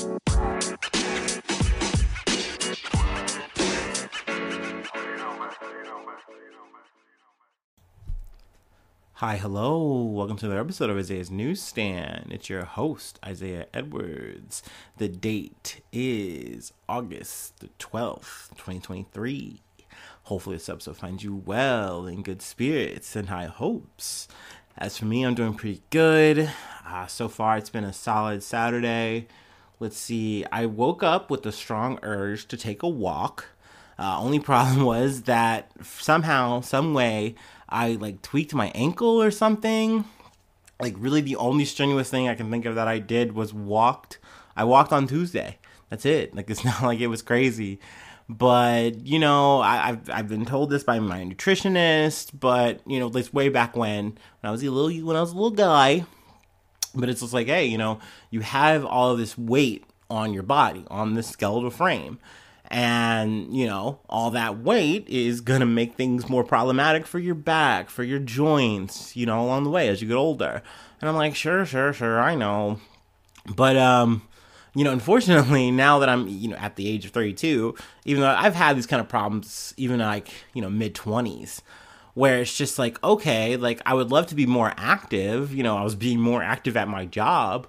Hi, hello. Welcome to another episode of Isaiah's Newsstand. It's your host, Isaiah Edwards. The date is August the 12th, 2023. Hopefully, this episode finds you well, in good spirits, and high hopes. As for me, I'm doing pretty good. Uh, so far, it's been a solid Saturday. Let's see. I woke up with a strong urge to take a walk. Uh, only problem was that somehow, some way, I like tweaked my ankle or something. Like really, the only strenuous thing I can think of that I did was walked. I walked on Tuesday. That's it. Like it's not like it was crazy. But you know, I, have I've been told this by my nutritionist. But you know, this way back when when I was a little when I was a little guy. But it's just like, hey, you know, you have all of this weight on your body, on this skeletal frame. And you know all that weight is going to make things more problematic for your back for your joints you know along the way as you get older. And i'm like sure sure sure i know. But um you know unfortunately now that i'm you know at the age of 32 even though i've had these kind of problems even like you know mid 20s where it's just like okay like i would love to be more active you know i was being more active at my job.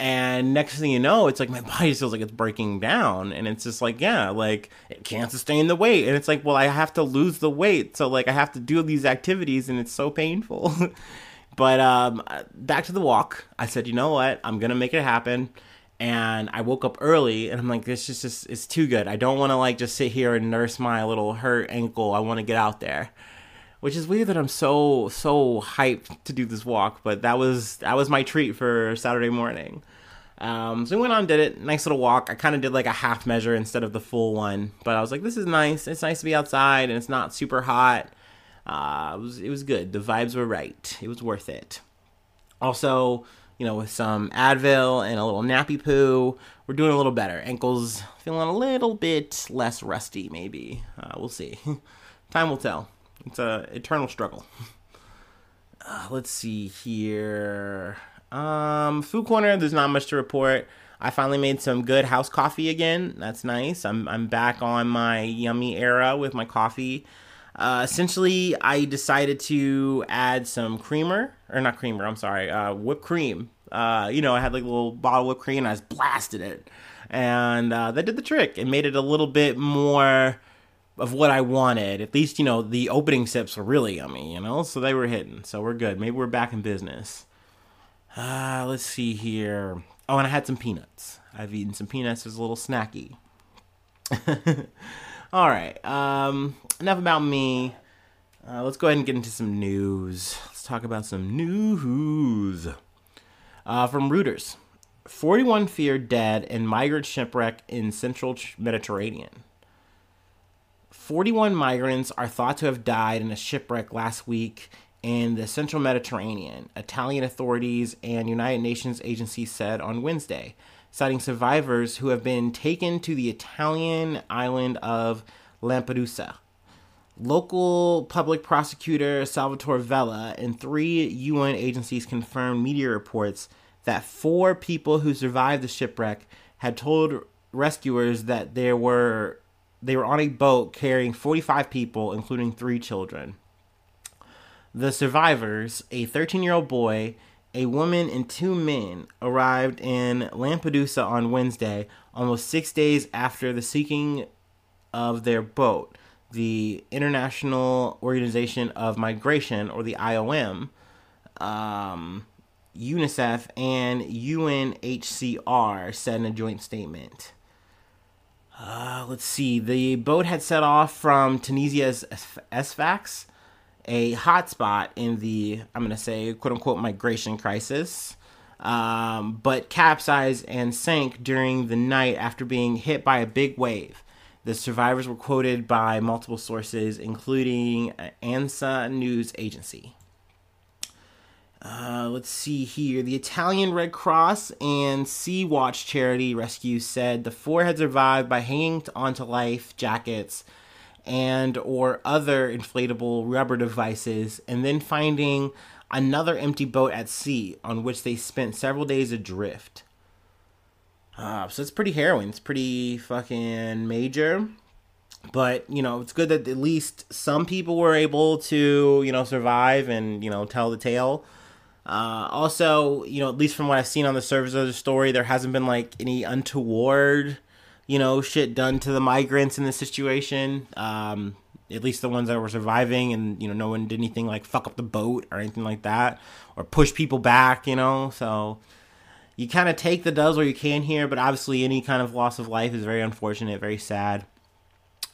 And next thing you know it's like my body feels like it's breaking down. And it's just like yeah like it can't sustain the weight. And it's like well i have to lose the weight. So like i have to do these activities and it's so painful. But um back to the walk. I said you know what? I'm gonna make it happen. And i woke up early and i'm like this is just it's too good. I don't want to like just sit here and nurse my little hurt ankle. I want to get out there which is weird that I'm so so hyped to do this walk, but that was that was my treat for Saturday morning. Um, so we went on, did it. Nice little walk. I kind of did like a half measure instead of the full one, but I was like, this is nice. It's nice to be outside and it's not super hot. Uh, it was it was good. The vibes were right. It was worth it. Also, you know, with some Advil and a little nappy poo, we're doing a little better. Ankles feeling a little bit less rusty, maybe. Uh, we'll see. Time will tell. It's a eternal struggle. Uh, let's see here. Um, food corner. There's not much to report. I finally made some good house coffee again. That's nice. I'm I'm back on my yummy era with my coffee. Uh, essentially, I decided to add some creamer or not creamer. I'm sorry, uh, whipped cream. Uh, you know, I had like a little bottle of whipped cream. and I just blasted it, and uh, that did the trick. It made it a little bit more of what I wanted. At least, you know, the opening sips were really yummy, you know, so they were hitting. So we're good. Maybe we're back in business. Uh, let's see here. Oh, and I had some peanuts. I've eaten some peanuts as a little snacky. All right. Um, enough about me. Uh, let's go ahead and get into some news. Let's talk about some news. Uh, from Reuters 41 feared dead in migrant shipwreck in central Mediterranean. 41 migrants are thought to have died in a shipwreck last week in the central Mediterranean, Italian authorities and United Nations agencies said on Wednesday, citing survivors who have been taken to the Italian island of Lampedusa. Local public prosecutor Salvatore Vella and three UN agencies confirmed media reports that four people who survived the shipwreck had told rescuers that there were they were on a boat carrying 45 people, including three children. The survivors, a 13 year old boy, a woman, and two men, arrived in Lampedusa on Wednesday, almost six days after the sinking of their boat. The International Organization of Migration, or the IOM, um, UNICEF, and UNHCR said in a joint statement. Uh, let's see. The boat had set off from Tunisia's Sfax, a hotspot in the, I'm going to say, quote unquote, migration crisis, um, but capsized and sank during the night after being hit by a big wave. The survivors were quoted by multiple sources, including ANSA News Agency. Uh, let's see here. The Italian Red Cross and Sea Watch charity rescue said the four had survived by hanging onto life jackets and or other inflatable rubber devices and then finding another empty boat at sea on which they spent several days adrift. Uh, so it's pretty harrowing. It's pretty fucking major. But, you know, it's good that at least some people were able to, you know, survive and, you know, tell the tale. Uh, also, you know, at least from what I've seen on the surface of the story, there hasn't been like any untoward, you know, shit done to the migrants in this situation. Um, at least the ones that were surviving, and you know, no one did anything like fuck up the boat or anything like that, or push people back. You know, so you kind of take the does where you can here, but obviously any kind of loss of life is very unfortunate, very sad.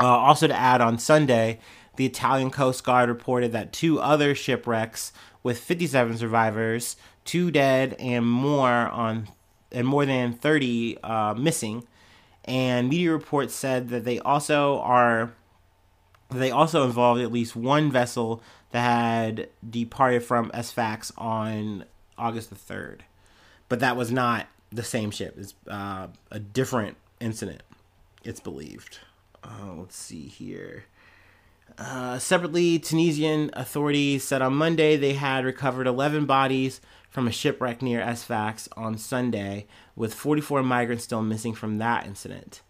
Uh, also, to add on Sunday, the Italian Coast Guard reported that two other shipwrecks with 57 survivors, two dead, and more on and more than 30 uh, missing. And media reports said that they also are they also involved at least one vessel that had departed from Sfax on August the third, but that was not the same ship. It's uh, a different incident. It's believed. Uh, let's see here. Uh, separately, Tunisian authorities said on Monday they had recovered 11 bodies from a shipwreck near Sfax on Sunday, with 44 migrants still missing from that incident.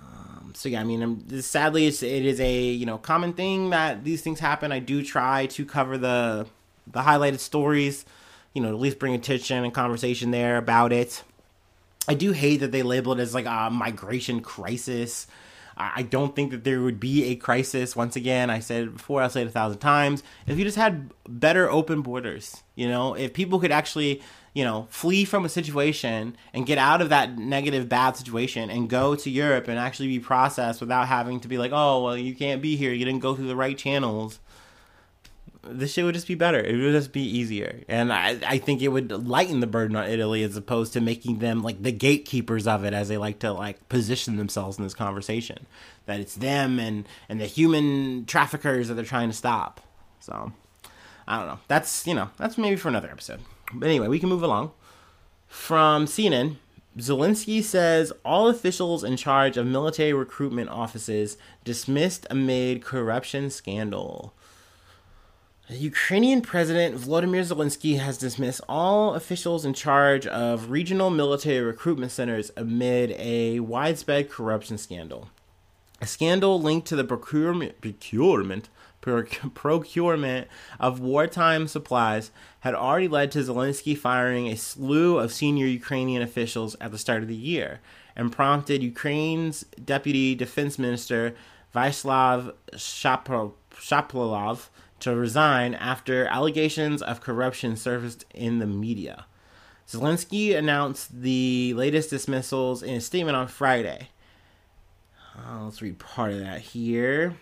Um, so yeah, I mean, I'm, sadly, it's, it is a you know common thing that these things happen. I do try to cover the the highlighted stories, you know, at least bring attention and conversation there about it. I do hate that they label it as like a migration crisis I don't think that there would be a crisis. Once again, I said it before, I'll say it a thousand times. If you just had better open borders, you know, if people could actually, you know, flee from a situation and get out of that negative, bad situation and go to Europe and actually be processed without having to be like, oh, well, you can't be here. You didn't go through the right channels this shit would just be better. It would just be easier. And I, I think it would lighten the burden on Italy as opposed to making them like the gatekeepers of it as they like to like position themselves in this conversation. That it's them and, and the human traffickers that they're trying to stop. So I don't know. That's you know, that's maybe for another episode. But anyway, we can move along. From CNN, Zelensky says all officials in charge of military recruitment offices dismissed amid corruption scandal. Ukrainian President Volodymyr Zelensky has dismissed all officials in charge of regional military recruitment centers amid a widespread corruption scandal. A scandal linked to the procurement, procurement, procurement of wartime supplies had already led to Zelensky firing a slew of senior Ukrainian officials at the start of the year and prompted Ukraine's deputy defense minister Vyacheslav Shapovalov to resign after allegations of corruption surfaced in the media. Zelensky announced the latest dismissals in a statement on Friday. Uh, let's read part of that here.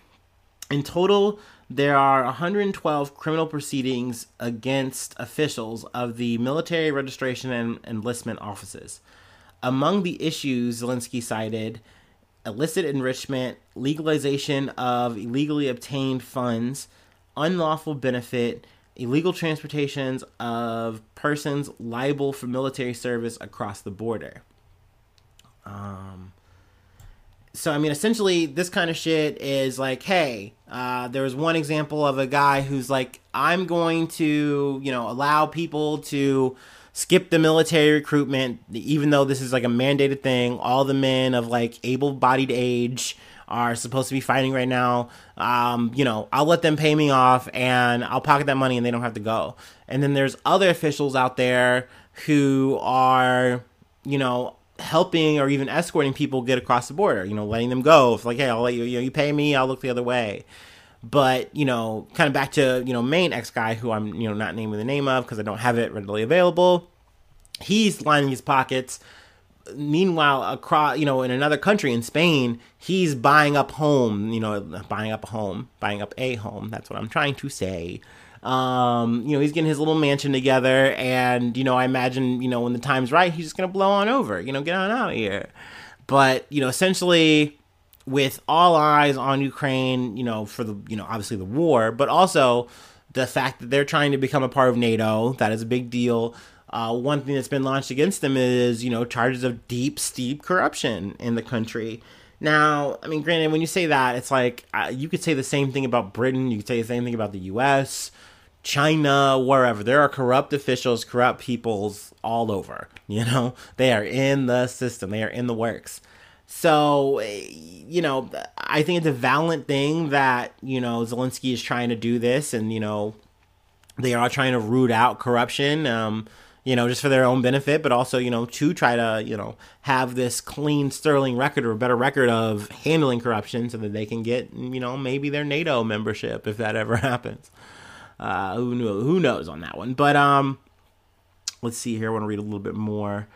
In total, there are 112 criminal proceedings against officials of the military registration and enlistment offices. Among the issues Zelensky cited illicit enrichment, legalization of illegally obtained funds, unlawful benefit, illegal transportations of persons liable for military service across the border. Um, so I mean, essentially, this kind of shit is like, hey, uh, there was one example of a guy who's like, I'm going to, you know, allow people to skip the military recruitment, even though this is like a mandated thing. All the men of like able-bodied age are supposed to be fighting right now. Um, you know, I'll let them pay me off and I'll pocket that money and they don't have to go. And then there's other officials out there who are, you know, helping or even escorting people get across the border, you know, letting them go. If like, hey, I'll let you, you know, you pay me, I'll look the other way. But, you know, kind of back to, you know, main ex guy who I'm, you know, not naming the name of because I don't have it readily available. He's lining his pockets meanwhile across you know in another country in spain he's buying up home you know buying up a home buying up a home that's what i'm trying to say. Um, you know he's getting his little mansion together and you know i imagine you know when the time's right he's just gonna blow on over you know get on out of here. But you know essentially with all eyes on ukraine you know for the you know obviously the war but also the fact that they're trying to become a part of nato that is a big deal uh, one thing that's been launched against them is, you know, charges of deep, steep corruption in the country. Now, I mean, granted, when you say that, it's like uh, you could say the same thing about Britain. You could say the same thing about the U.S., China, wherever. There are corrupt officials, corrupt peoples all over. You know, they are in the system, they are in the works. So, you know, I think it's a valiant thing that, you know, Zelensky is trying to do this and, you know, they are trying to root out corruption. Um, you know, just for their own benefit, but also, you know, to try to, you know, have this clean, sterling record or a better record of handling corruption so that they can get, you know, maybe their NATO membership if that ever happens. Uh, who knew, who knows on that one? But um, let's see here. I want to read a little bit more.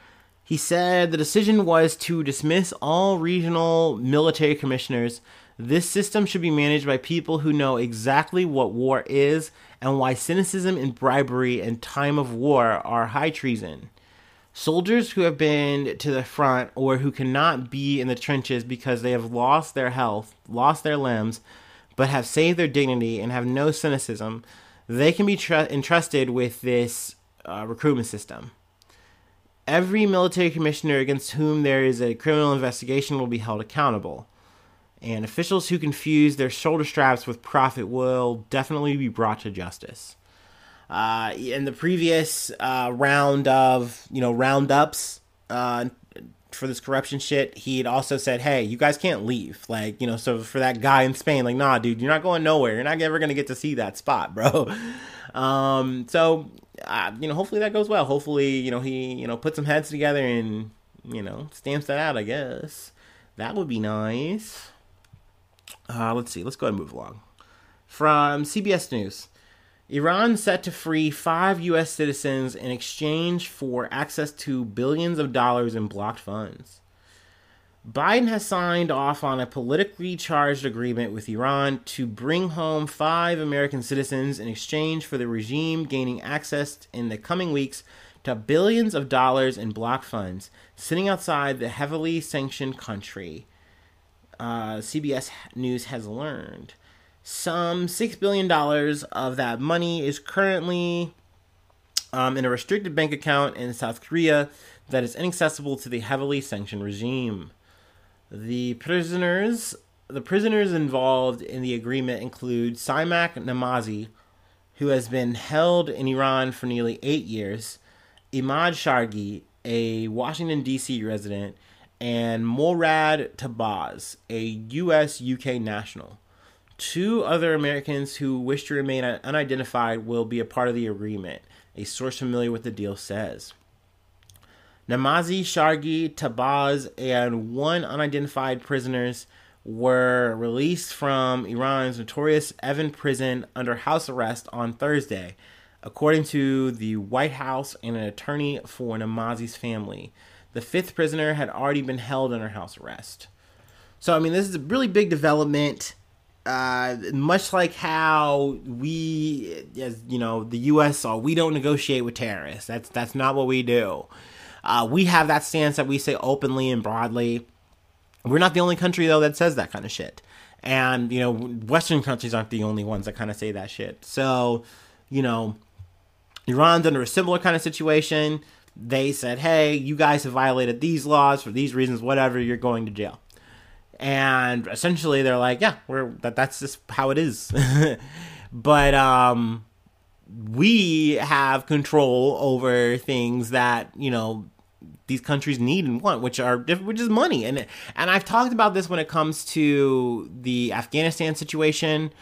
He said the decision was to dismiss all regional military commissioners. This system should be managed by people who know exactly what war is and why cynicism and bribery in time of war are high treason. Soldiers who have been to the front or who cannot be in the trenches because they have lost their health, lost their limbs, but have saved their dignity and have no cynicism, they can be tr- entrusted with this uh, recruitment system. Every military commissioner against whom there is a criminal investigation will be held accountable and officials who confuse their shoulder straps with profit will definitely be brought to justice. Uh, in the previous uh, round of you know roundups uh, for this corruption shit, he had also said, "Hey, you guys can't leave." Like you know, so for that guy in Spain, like, nah, dude, you're not going nowhere. You're not ever gonna get to see that spot, bro. um, so uh, you know, hopefully that goes well. Hopefully, you know, he you know put some heads together and you know stamps that out. I guess that would be nice. Uh, let's see. Let's go ahead and move along. From CBS News Iran set to free five U.S. citizens in exchange for access to billions of dollars in blocked funds. Biden has signed off on a politically charged agreement with Iran to bring home five American citizens in exchange for the regime gaining access in the coming weeks to billions of dollars in blocked funds sitting outside the heavily sanctioned country uh, CBS News has learned. Some $6 billion of that money is currently um, in a restricted bank account in South Korea that is inaccessible to the heavily sanctioned regime. The prisoners, the prisoners involved in the agreement include Siamak Namazi, who has been held in Iran for nearly eight years, Emad Shargi, a Washington D.C. resident, and Morad Tahbaz, a U.S. UK national. Two other Americans who wish to remain unidentified will be a part of the agreement, a source familiar with the deal says. Namazi, Shargi, Tahbaz, and one unidentified prisoners were released from Iran's notorious Evin prison under house arrest on Thursday, according to the White House and an attorney for Namazi's family. The fifth prisoner had already been held under house arrest. So, I mean, this is a really big development. Uh, much like how we, as you know, the U.S. are, we don't negotiate with terrorists. That's that's not what we do. Uh, we have that stance that we say openly and broadly. We're not the only country though that says that kind of shit. And you know, Western countries aren't the only ones that kind of say that shit. So, you know, Iran's under a similar kind of situation they said, hey, you guys have violated these laws for these reasons, whatever, you're going to jail. And essentially they're like, yeah, we're that that's just how it is. but um we have control over things that, you know, these countries need and want, which are which is money. And and I've talked about this when it comes to the Afghanistan situation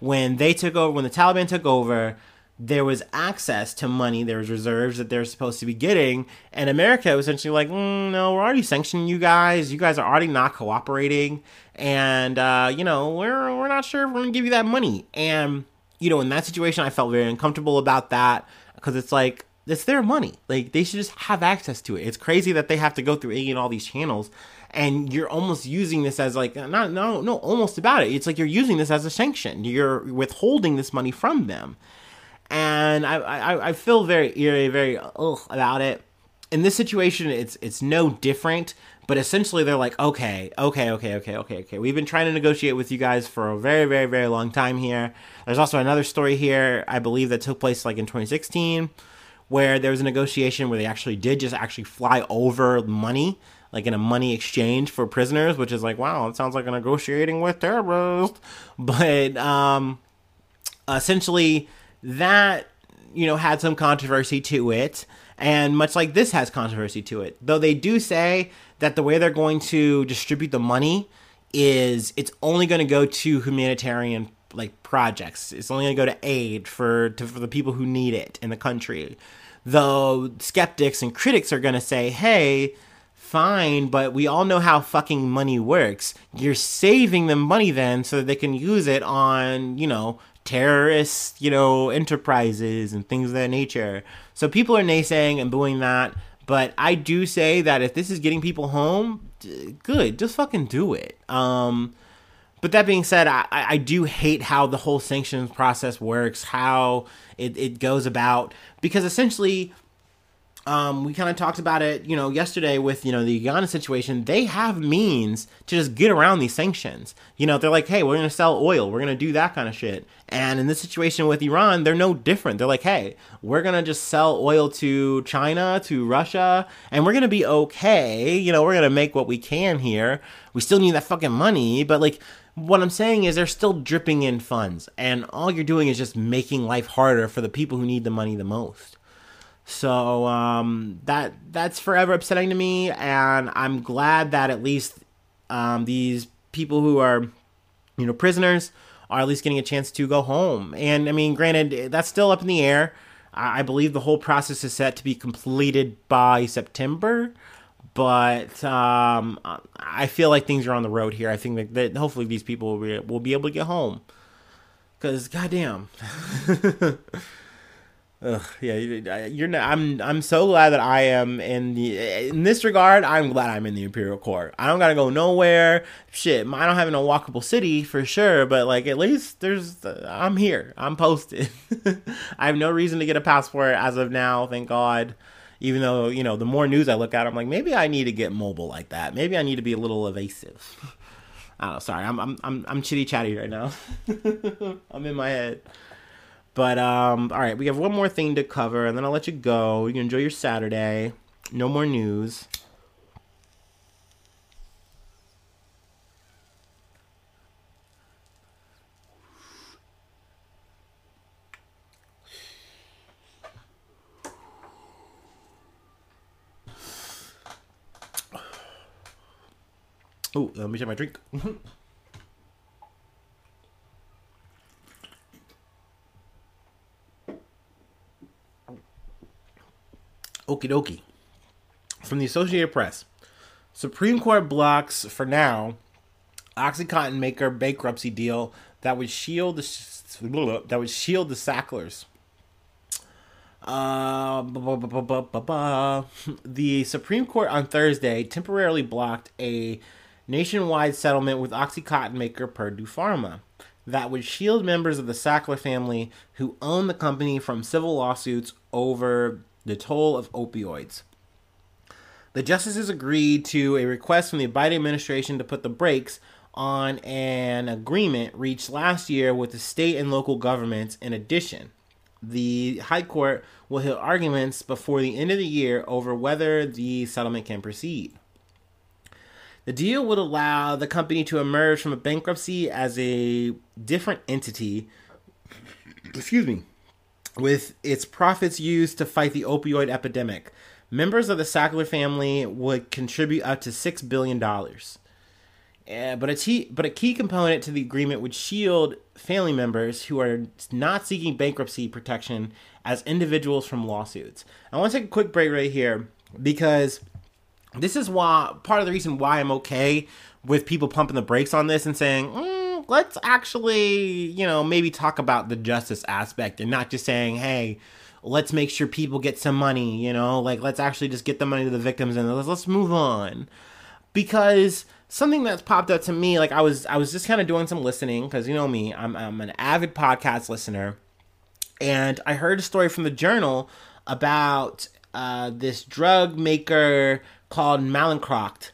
when they took over when the Taliban took over there was access to money, there was reserves that they're supposed to be getting, and America was essentially like, mm, no, we're already sanctioning you guys. You guys are already not cooperating, and uh, you know we're we're not sure if we're gonna give you that money. And you know, in that situation, I felt very uncomfortable about that because it's like it's their money. Like they should just have access to it. It's crazy that they have to go through and all these channels, and you're almost using this as like not no no almost about it. It's like you're using this as a sanction. You're withholding this money from them and I, I, I feel very eerie, very ugh about it. In this situation, it's it's no different, but essentially they're like, okay, okay, okay, okay, okay, okay. We've been trying to negotiate with you guys for a very, very, very long time here. There's also another story here, I believe, that took place like in 2016, where there was a negotiation where they actually did just actually fly over money, like in a money exchange for prisoners, which is like, wow, it sounds like a negotiating with terrorists. But um, essentially that you know had some controversy to it, and much like this has controversy to it. Though they do say that the way they're going to distribute the money is it's only going to go to humanitarian like projects. It's only going to go to aid for to, for the people who need it in the country. Though skeptics and critics are going to say, "Hey, fine, but we all know how fucking money works. You're saving them money then so that they can use it on, you know, terrorist, you know, enterprises and things of that nature. So people are naysaying and booing that. But I do say that if this is getting people home, good, just fucking do it. Um, but that being said, I, I do hate how the whole sanctions process works, how it, it goes about, because essentially um, we kind of talked about it, you know, yesterday with you know the Uganda situation. They have means to just get around these sanctions. You know, they're like, hey, we're gonna sell oil, we're gonna do that kind of shit. And in this situation with Iran, they're no different. They're like, hey, we're gonna just sell oil to China, to Russia, and we're gonna be okay. You know, we're gonna make what we can here. We still need that fucking money, but like what I'm saying is they're still dripping in funds, and all you're doing is just making life harder for the people who need the money the most. So um, that that's forever upsetting to me, and I'm glad that at least um, these people who are, you know, prisoners are at least getting a chance to go home. And I mean, granted, that's still up in the air. I, I believe the whole process is set to be completed by September, but um, I feel like things are on the road here. I think that, that hopefully these people will be, will be able to get home. Cause goddamn. Ugh, yeah, you're not. I'm. I'm so glad that I am in the. In this regard, I'm glad I'm in the Imperial Court. I don't gotta go nowhere. Shit, I don't have an unwalkable city for sure, but like at least there's. Uh, I'm here. I'm posted. I have no reason to get a passport as of now. Thank God. Even though you know, the more news I look at, I'm like, maybe I need to get mobile like that. Maybe I need to be a little evasive. I don't know. Sorry, I'm I'm I'm, I'm chitty chatty right now. I'm in my head. But um, all right, we have one more thing to cover, and then I'll let you go. You can enjoy your Saturday. No more news. Oh, let me check my drink. Okie dokie. From the Associated Press Supreme Court blocks, for now, Oxycontin maker bankruptcy deal that would shield the, that would shield the Sacklers. Uh, the Supreme Court on Thursday temporarily blocked a nationwide settlement with Oxycontin maker Purdue Pharma that would shield members of the Sackler family who own the company from civil lawsuits over the toll of opioids. The justices agreed to a request from the Biden administration to put the brakes on an agreement reached last year with the state and local governments. In addition, the High Court will hear arguments before the end of the year over whether the settlement can proceed. The deal would allow the company to emerge from a bankruptcy as a different entity. Excuse me with its profits used to fight the opioid epidemic. Members of the Sackler family would contribute up to six billion dollars. Uh, but but a key component to the agreement would shield family members who are not seeking bankruptcy protection as individuals from lawsuits. I want to take a quick break right here because this is why part of the reason why I'm okay with people pumping the brakes on this and saying. Mm, let's actually, you know, maybe talk about the justice aspect and not just saying, hey, let's make sure people get some money, you know, like let's actually just get the money to the victims and let's, let's move on. Because something that's popped up to me, like I was I was just kind of doing some listening because you know me, I'm I'm an avid podcast listener, and I heard a story from the Journal about uh, this drug maker called Mallinckrodt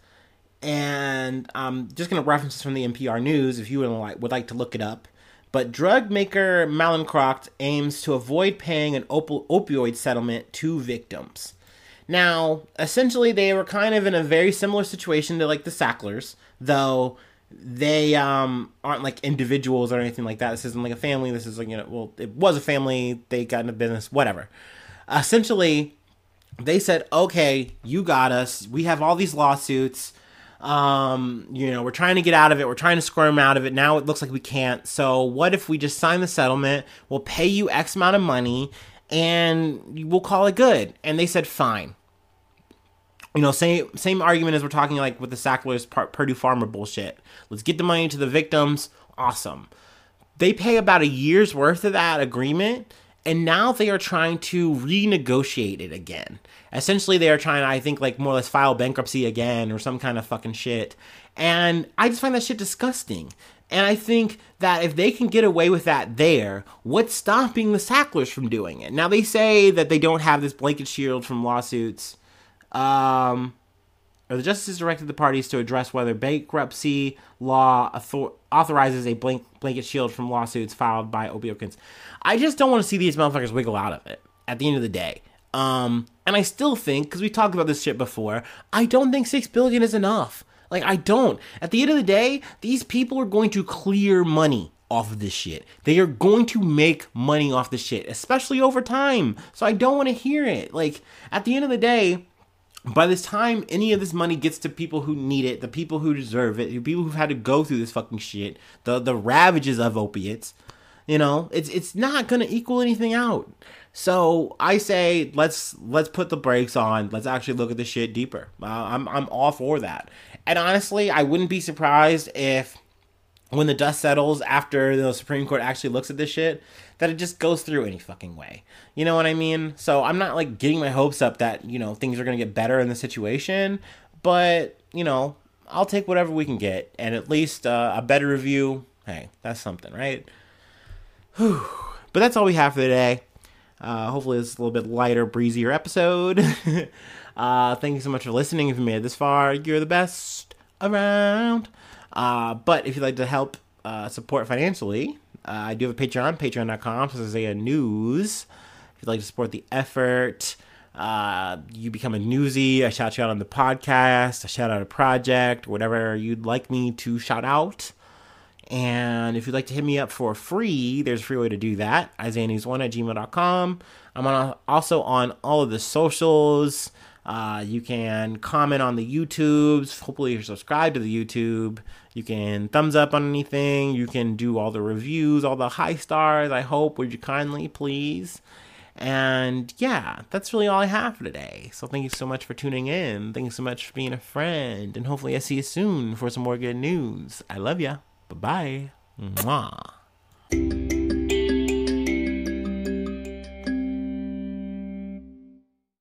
and I'm just going to reference this from the NPR News if you would like, would like to look it up. But drug maker Mallinckrodt aims to avoid paying an op- opioid settlement to victims. Now, essentially, they were kind of in a very similar situation to like the Sacklers, though they um aren't like individuals or anything like that. This isn't like a family. This is like you know, well, it was a family. They got into business, whatever. Essentially, they said, okay, you got us. We have all these lawsuits. Um, you know, we're trying to get out of it. We're trying to squirm out of it. Now it looks like we can't. So what if we just sign the settlement? We'll pay you X amount of money and we'll call it good. And they said, fine. You know, same same argument as we're talking like with the Sacklers Purdue Pharma bullshit. Let's get the money to the victims. Awesome. They pay about a year's worth of that agreement and now they are trying to renegotiate it again. Essentially, they are trying to, I think, like more or less file bankruptcy again or some kind of fucking shit. And I just find that shit disgusting. And I think that if they can get away with that there, what's stopping the Sacklers from doing it? Now they say that they don't have this blanket shield from lawsuits. Um, or the justices directed the parties to address whether bankruptcy law author- authorizes a blank- blanket shield from lawsuits filed by opioids. I just don't want to see these motherfuckers wiggle out of it at the end of the day. Um, and I still think, because we talked about this shit before, I don't think six billion is enough. Like, I don't. At the end of the day, these people are going to clear money off of this shit. They are going to make money off this shit, especially over time. So I don't want to hear it. Like, at the end of the day, by this time any of this money gets to people who need it, the people who deserve it, the people who've had to go through this fucking shit, the the ravages of opiates, you know, it's it's not gonna equal anything out. So I say let's let's put the brakes on. Let's actually look at the shit deeper. Uh, I'm I'm all for that. And honestly, I wouldn't be surprised if when the dust settles after the Supreme Court actually looks at this shit, that it just goes through any fucking way. You know what I mean? So I'm not like getting my hopes up that, you know, things are going to get better in the situation, but, you know, I'll take whatever we can get and at least uh, a better review. Hey, that's something, right? Whew. But that's all we have for today. Uh, hopefully, it's a little bit lighter, breezier episode. uh, thank you so much for listening. If you made it this far, you're the best around. Uh, but if you'd like to help uh, support financially, uh, I do have a Patreon, patreon.com, so Isaiah News. If you'd like to support the effort, uh, you become a newsy. I shout you out on the podcast. I shout out a project, whatever you'd like me to shout out. And if you'd like to hit me up for free, there's a free way to do that. IsaiahNews1 at gmail.com. I'm on, also on all of the socials. Uh, you can comment on the YouTubes. Hopefully, you're subscribed to the YouTube. You can thumbs up on anything. You can do all the reviews, all the high stars. I hope. Would you kindly, please? And yeah, that's really all I have for today. So thank you so much for tuning in. Thank you so much for being a friend. And hopefully, I see you soon for some more good news. I love ya. Bye bye. Mwah.